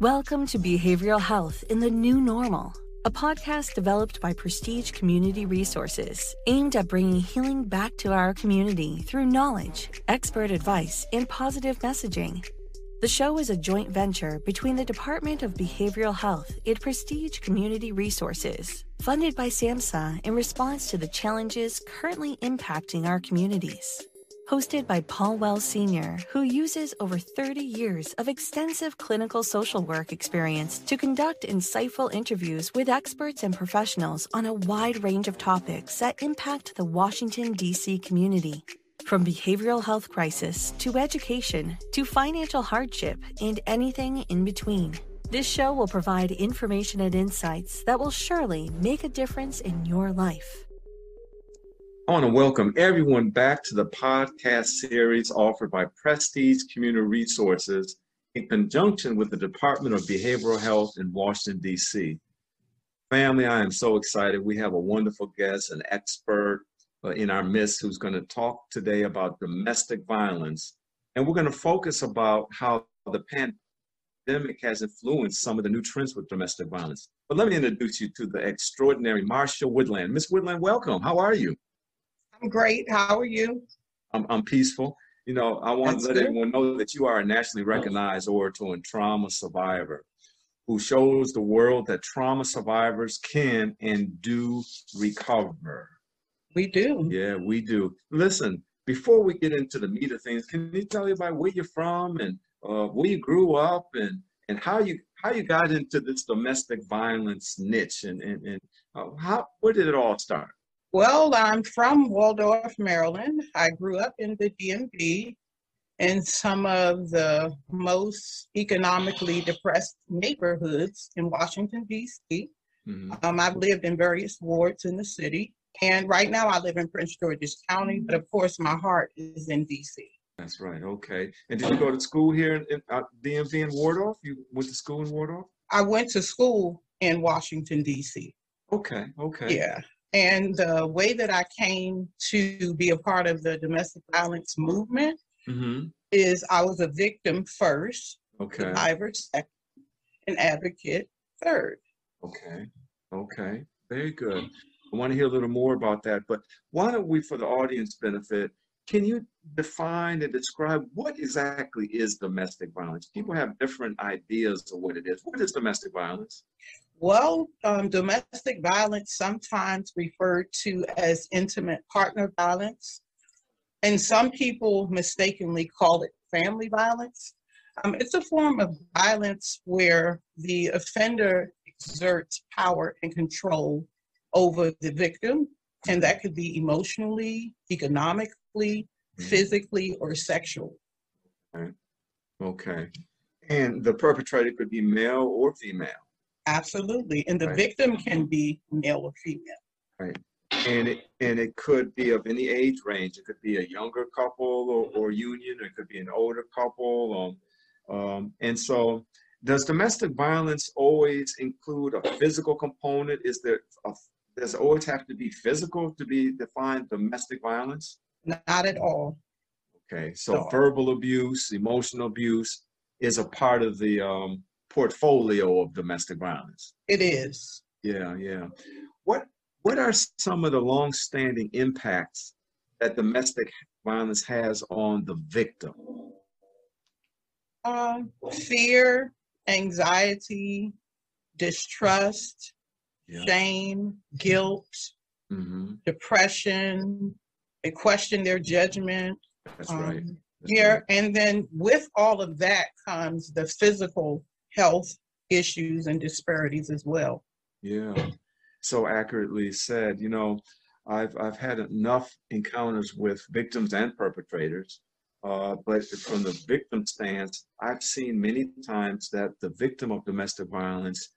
Welcome to Behavioral Health in the New Normal, a podcast developed by Prestige Community Resources aimed at bringing healing back to our community through knowledge, expert advice, and positive messaging. The show is a joint venture between the Department of Behavioral Health and Prestige Community Resources, funded by SAMHSA in response to the challenges currently impacting our communities hosted by Paul Wells Sr., who uses over 30 years of extensive clinical social work experience to conduct insightful interviews with experts and professionals on a wide range of topics that impact the Washington, D.C. community. From behavioral health crisis to education to financial hardship and anything in between. This show will provide information and insights that will surely make a difference in your life. I want to welcome everyone back to the podcast series offered by Prestige Community Resources in conjunction with the Department of Behavioral Health in Washington, D.C. Family, I am so excited. We have a wonderful guest, an expert uh, in our midst who's going to talk today about domestic violence. And we're going to focus about how the pandemic has influenced some of the new trends with domestic violence. But let me introduce you to the extraordinary Marcia Woodland. Miss Woodland, welcome. How are you? I'm great. How are you? I'm, I'm peaceful. You know, I want That's to let good. everyone know that you are a nationally recognized orator and trauma survivor who shows the world that trauma survivors can and do recover. We do. Yeah, we do. Listen, before we get into the meat of things, can you tell everybody where you're from and uh, where you grew up and and how you how you got into this domestic violence niche and and, and uh, how where did it all start? Well, I'm from Waldorf, Maryland. I grew up in the DMV in some of the most economically depressed neighborhoods in Washington, D.C. Mm-hmm. Um, I've lived in various wards in the city. And right now I live in Prince George's County, but of course my heart is in D.C. That's right. Okay. And did you go to school here in uh, DMV in Waldorf? You went to school in Waldorf? I went to school in Washington, D.C. Okay. Okay. Yeah. And the way that I came to be a part of the domestic violence movement mm-hmm. is I was a victim first, okay, survivor second, an advocate third. Okay, okay, very good. I want to hear a little more about that, but why don't we, for the audience benefit, can you define and describe what exactly is domestic violence? People have different ideas of what it is. What is domestic violence? Well, um, domestic violence sometimes referred to as intimate partner violence, and some people mistakenly call it family violence. Um, it's a form of violence where the offender exerts power and control over the victim, and that could be emotionally, economically, mm-hmm. physically, or sexually. Okay. okay. And the perpetrator could be male or female. Absolutely. And the right. victim can be male or female. Right. And it, and it could be of any age range. It could be a younger couple or, or union. It could be an older couple. Um, um, and so, does domestic violence always include a physical component? Is there a, does it always have to be physical to be defined domestic violence? Not at all. Okay, so verbal abuse, emotional abuse is a part of the um, portfolio of domestic violence. It is. Yeah, yeah. What what are some of the long-standing impacts that domestic violence has on the victim? Um, fear, anxiety, distrust, yeah. shame, guilt, mm-hmm. depression. They question their judgment. That's um, right. That's yeah, right. and then with all of that comes the physical health issues and disparities as well. Yeah, so accurately said. You know, I've I've had enough encounters with victims and perpetrators, uh, but from the victim stance, I've seen many times that the victim of domestic violence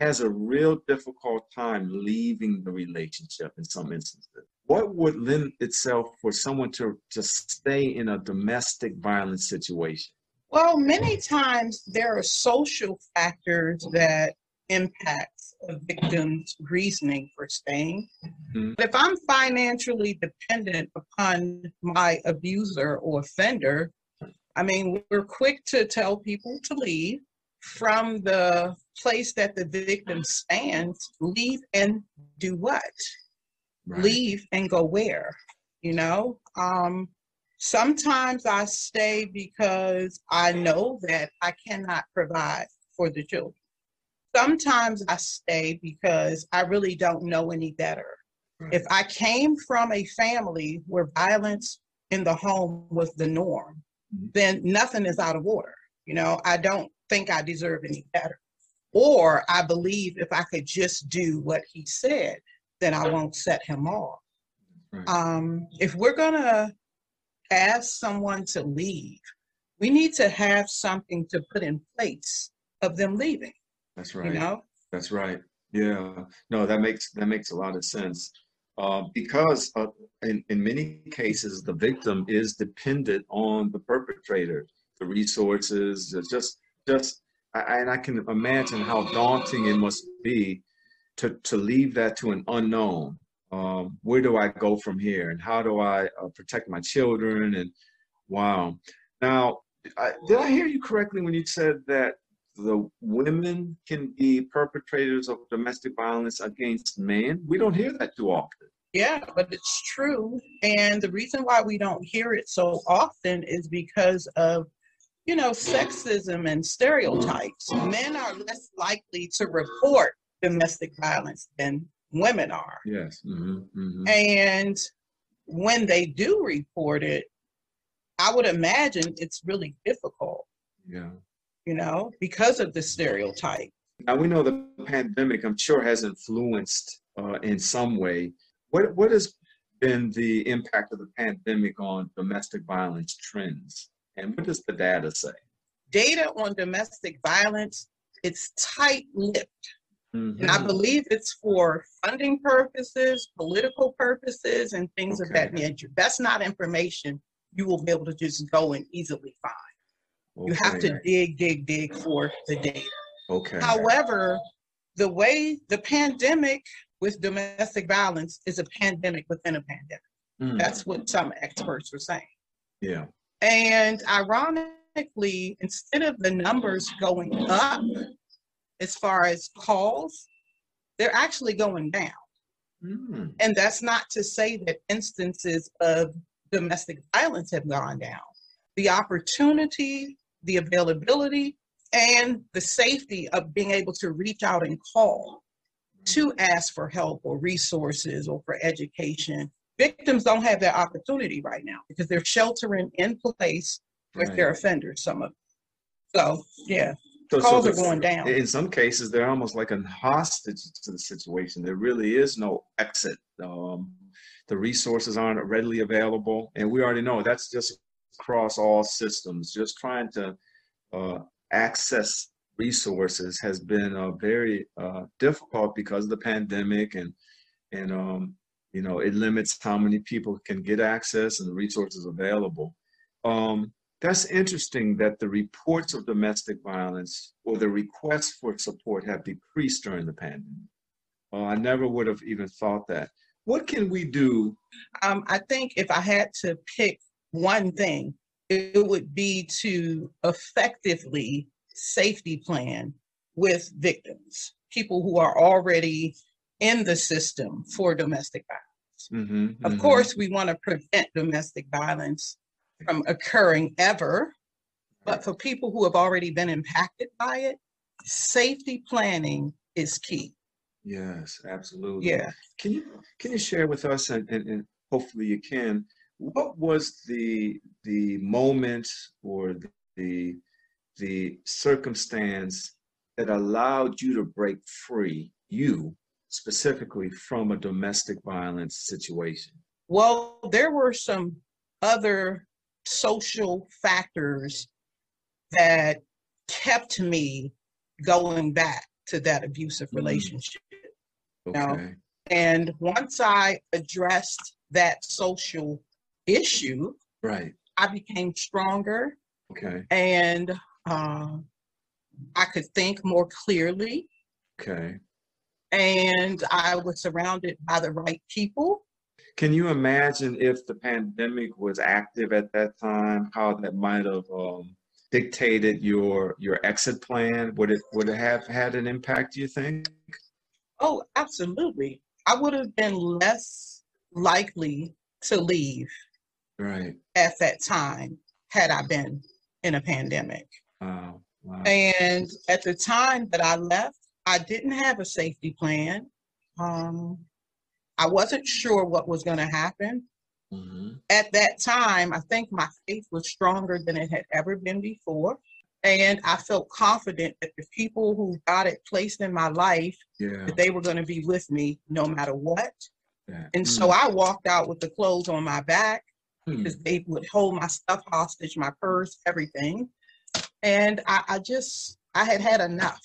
has a real difficult time leaving the relationship in some instances. What would lend itself for someone to just stay in a domestic violence situation? Well, many times there are social factors that impact a victim's reasoning for staying. Mm-hmm. But if I'm financially dependent upon my abuser or offender, I mean, we're quick to tell people to leave. from the place that the victim stands, leave and do what? Right. Leave and go where? You know, um, sometimes I stay because I know that I cannot provide for the children. Sometimes I stay because I really don't know any better. Right. If I came from a family where violence in the home was the norm, Mhm. then nothing is out of order. You know, I don't think I deserve any better. Or I believe if I could just do what he said, then I won't set him off. Right. Um, if we're gonna ask someone to leave, we need to have something to put in place of them leaving, That's right. you know? That's right. Yeah. No, that makes that makes a lot of sense. Uh, because uh, in in many cases, the victim is dependent on the perpetrator, the resources, just just, I, and I can imagine how daunting it must be to to leave that to an unknown. Um, where do I go from here, and how do I uh, protect my children? And wow. Now, I, did I hear you correctly when you said that the women can be perpetrators of domestic violence against men. We don't hear that too often. Yeah, but it's true. And the reason why we don't hear it so often is because of, you know, sexism and stereotypes. Men are less likely to report domestic violence than women are. Yes. hmm hmm And when they do report it, I would imagine it's really difficult, Yeah. you know, because of the stereotype. Now we know the pandemic, I'm sure, has influenced uh, in some way. What what has been the impact of the pandemic on domestic violence trends, and what does the data say? Data on domestic violence, it's tight-lipped. And I believe it's for funding purposes, political purposes, and things of that nature. That's not information you will be able to just go and easily find. You have to dig, dig, dig for the data. Okay. However, the way the pandemic with domestic violence is a pandemic within a pandemic. Mm, That's what some experts are saying. yeah. And ironically, instead of the numbers going up as far as calls, they're actually going down. Mm, And that's not to say that instances of domestic violence have gone down. The opportunity, the availability, and the safety of being able to reach out and call to ask for help or resources or for education. Victims don't have that opportunity right now because they're sheltering in place with their offenders, some of them. So, yeah, So- so calls are going down. In some cases, they're almost like a hostage to the situation. There really is no exit. Um, the resources aren't readily available, and we already know that's just across all systems. Just trying to uh, access resources has been uh, very uh, difficult because of the pandemic, and and um, you know it limits how many people can get access and the resources available. Um, that's interesting that the reports of domestic violence or the requests for support have decreased during the pandemic. I never would have even thought that. What can we do? Um, I think if I had to pick one thing, it would be to effectively safety plan with victims, people who are already in the system for domestic violence. Mhm, Of mhm. course, we want to prevent domestic violence from occurring ever, but for people who have already been impacted by it, safety planning is key. Yes, absolutely. Yeah. Can you can you share with us, and, and, and hopefully you can, what was the the moment or the the circumstance that allowed you to break free, you specifically, from a domestic violence situation? Well, there were some other social factors that kept me going back to that abusive Mm. relationship. No. Okay. And once I addressed that social issue, Right. I became stronger Okay. and um, I could think more clearly. Okay. And I was surrounded by the right people. Can you imagine if the pandemic was active at that time, how that might have um, dictated your your exit plan? Would it would it have had an impact? Do you think? Oh, absolutely. I would have been less likely to leave right at that time had I been in a pandemic. Wow. wow. And at the time that I left, I didn't have a safety plan. Um, I wasn't sure what was going to happen. Mm-hmm. At that time, I think my faith was stronger than it had ever been before. And I felt confident that the people who got it placed in my life, yeah. that they were going to be with me no matter what. Yeah. And mm. so I walked out with the clothes on my back mm. because they would hold my stuff hostage, my purse, everything. And I, I just, I had had enough.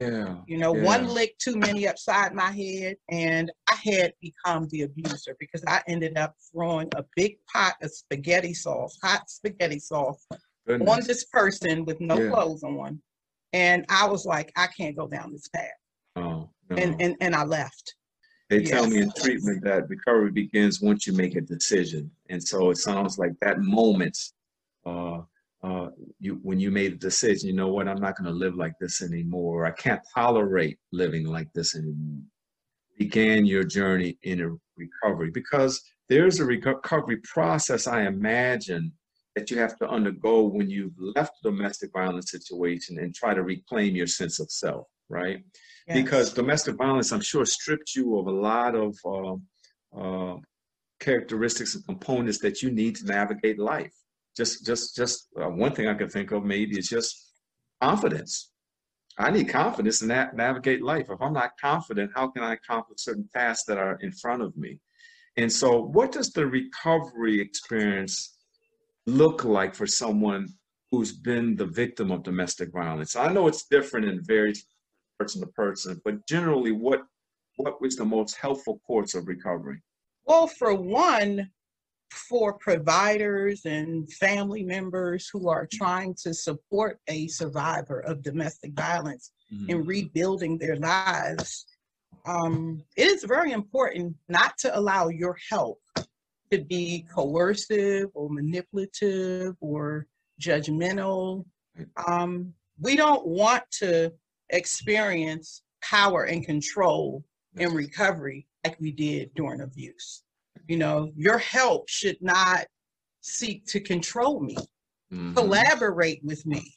Yeah. You know, yeah. one lick too many upside my head, and I had become the abuser because I ended up throwing a big pot of spaghetti sauce, hot spaghetti sauce, Goodness. on this person with no yeah. clothes on. And I was like, I can't go down this path. Oh, no. and, and and I left. They yes. tell me in treatment that recovery begins once you make a decision. And so it sounds like that moment uh, uh, you when you made a decision, you know what, I'm not going to live like this anymore. I can't tolerate living like this anymore. Began your journey in a recovery because there's a recovery process, I imagine, that you have to undergo when you've left the domestic violence situation and try to reclaim your sense of self, right? Yes. Because domestic violence, I'm sure, stripped you of a lot of uh, uh, characteristics and components that you need to navigate life just just just uh, one thing I can think of maybe is just confidence. I need confidence in that navigate life. If I'm not confident, how can I accomplish certain tasks that are in front of me? And so, what does the recovery experience look like for someone who's been the victim of domestic violence? I know it's different in various person to person, but generally, what what was the most helpful course of recovery? Well, for one, for providers and family members who are trying to support a survivor of domestic violence mm-hmm. in rebuilding their lives, um, it is very important not to allow your help to be coercive or manipulative or judgmental. Um, we don't want to experience power and control in recovery like we did during abuse. You know, your help should not seek to control me. Mm-hmm. Collaborate with me.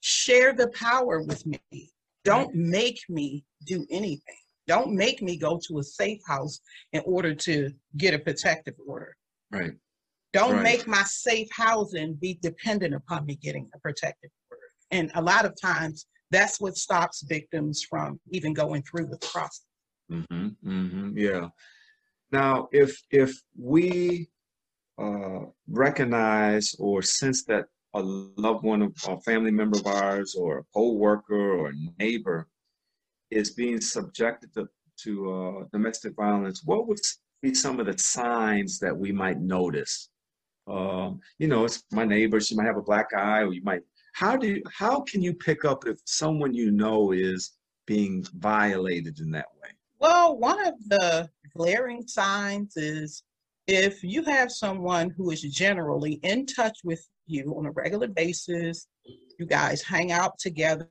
Share the power with me. Don't make me do anything. Don't make me go to a safe house in order to get a protective order. Right. Don't right. make my safe housing be dependent upon me getting a protective order. And a lot of times that's what stops victims from even going through with the process. Mm-hmm, mm-hmm, yeah. Now, if if we uh, recognize or sense that a loved one, a family member of ours, or a co-worker or a neighbor is being subjected to, to uh, domestic violence, what would be some of the signs that we might notice? Um, you know, it's my neighbor. She might have a black eye, or you might. How do you, how can you pick up if someone you know is being violated in that way? Well, one of the glaring signs is if you have someone who is generally in touch with you on a regular basis, you guys hang out together,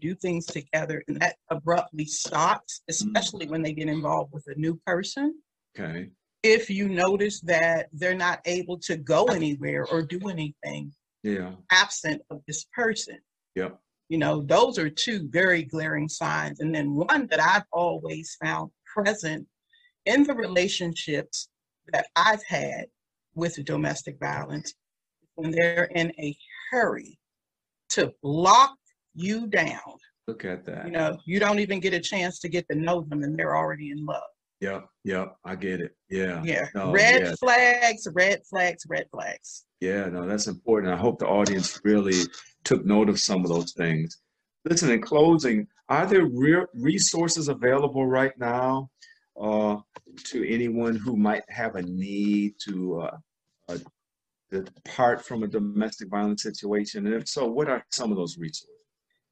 do things together, and that abruptly stops, especially when they get involved with a new person. Okay. If you notice that they're not able to go anywhere or do anything yeah. absent of this person. Yep. You know, those are two very glaring signs. And then one that I've always found present in the relationships that I've had with domestic violence, when they're in a hurry to block you down. Look at that. You know, you don't even get a chance to get to know them and they're already in love. Yep, yep, I get it. Yeah. Yeah. No, red yeah. flags, red flags, red flags. Yeah, no, that's important. I hope the audience really took note of some of those things. Listen, in closing, are there re- resources available right now uh, to anyone who might have a need to uh, uh, depart from a domestic violence situation? And if so, what are some of those resources?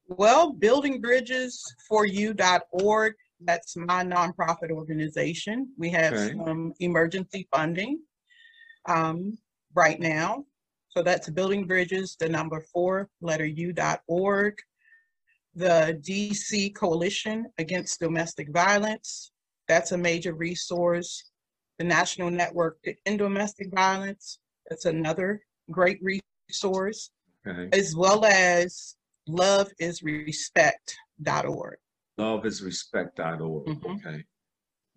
Well, buildingbridges4u.org, that's my nonprofit organization. We have okay. some emergency funding um, right now. So that's Building Bridges, the number four, letter U dot org. The DC Coalition Against Domestic Violence, that's a major resource. The National Network to End Domestic Violence, that's another great resource, Okay. as well as loveisrespect.org. Loveisrespect.org. Mhm. Okay.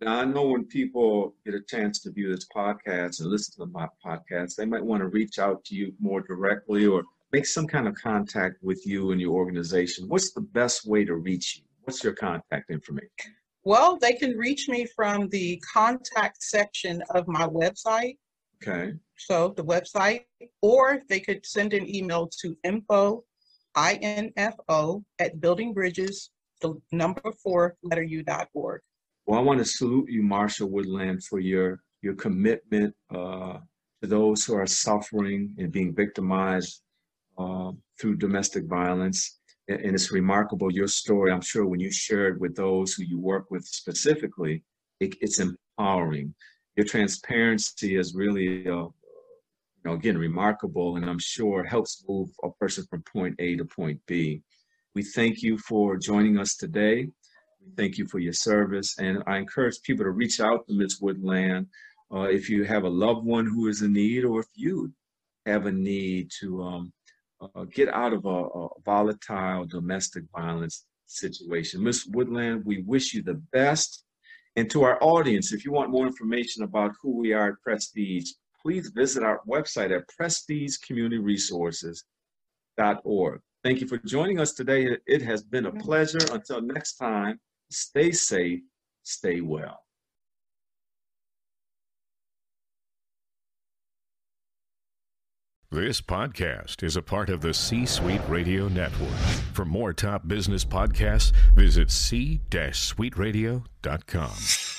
Now I know when people get a chance to view this podcast and listen to my podcast, they might want to reach out to you more directly or make some kind of contact with you and your organization. What's the best way to reach you? What's your contact information? Well, they can reach me from the contact section of my website. Okay. So the website, or they could send an email to info, I-N-F-O, at buildingbridges, the number four, letter U dot org. Well, I want to salute you, Marsha Woodland, for your your commitment uh, to those who are suffering and being victimized uh, through domestic violence. And, it's remarkable your story. I'm sure when you shared with those who you work with specifically, it, it's empowering. Your transparency is really, uh, you know, again, remarkable, and I'm sure helps move a person from point A to point B. We thank you for joining us today. Thank you for your service. And I encourage people to reach out to Ms. Woodland uh, if you have a loved one who is in need or if you have a need to um, uh, get out of a, a volatile domestic violence situation. Ms. Woodland, we wish you the best. And to our audience, if you want more information about who we are at Prestige, please visit our website at prestigecommunityresources.org. Thank you for joining us today. It has been a pleasure. Until next time, stay safe, stay well. This podcast is a part of the C Suite Radio Network. For more top business podcasts, visit c-suiteradio.com.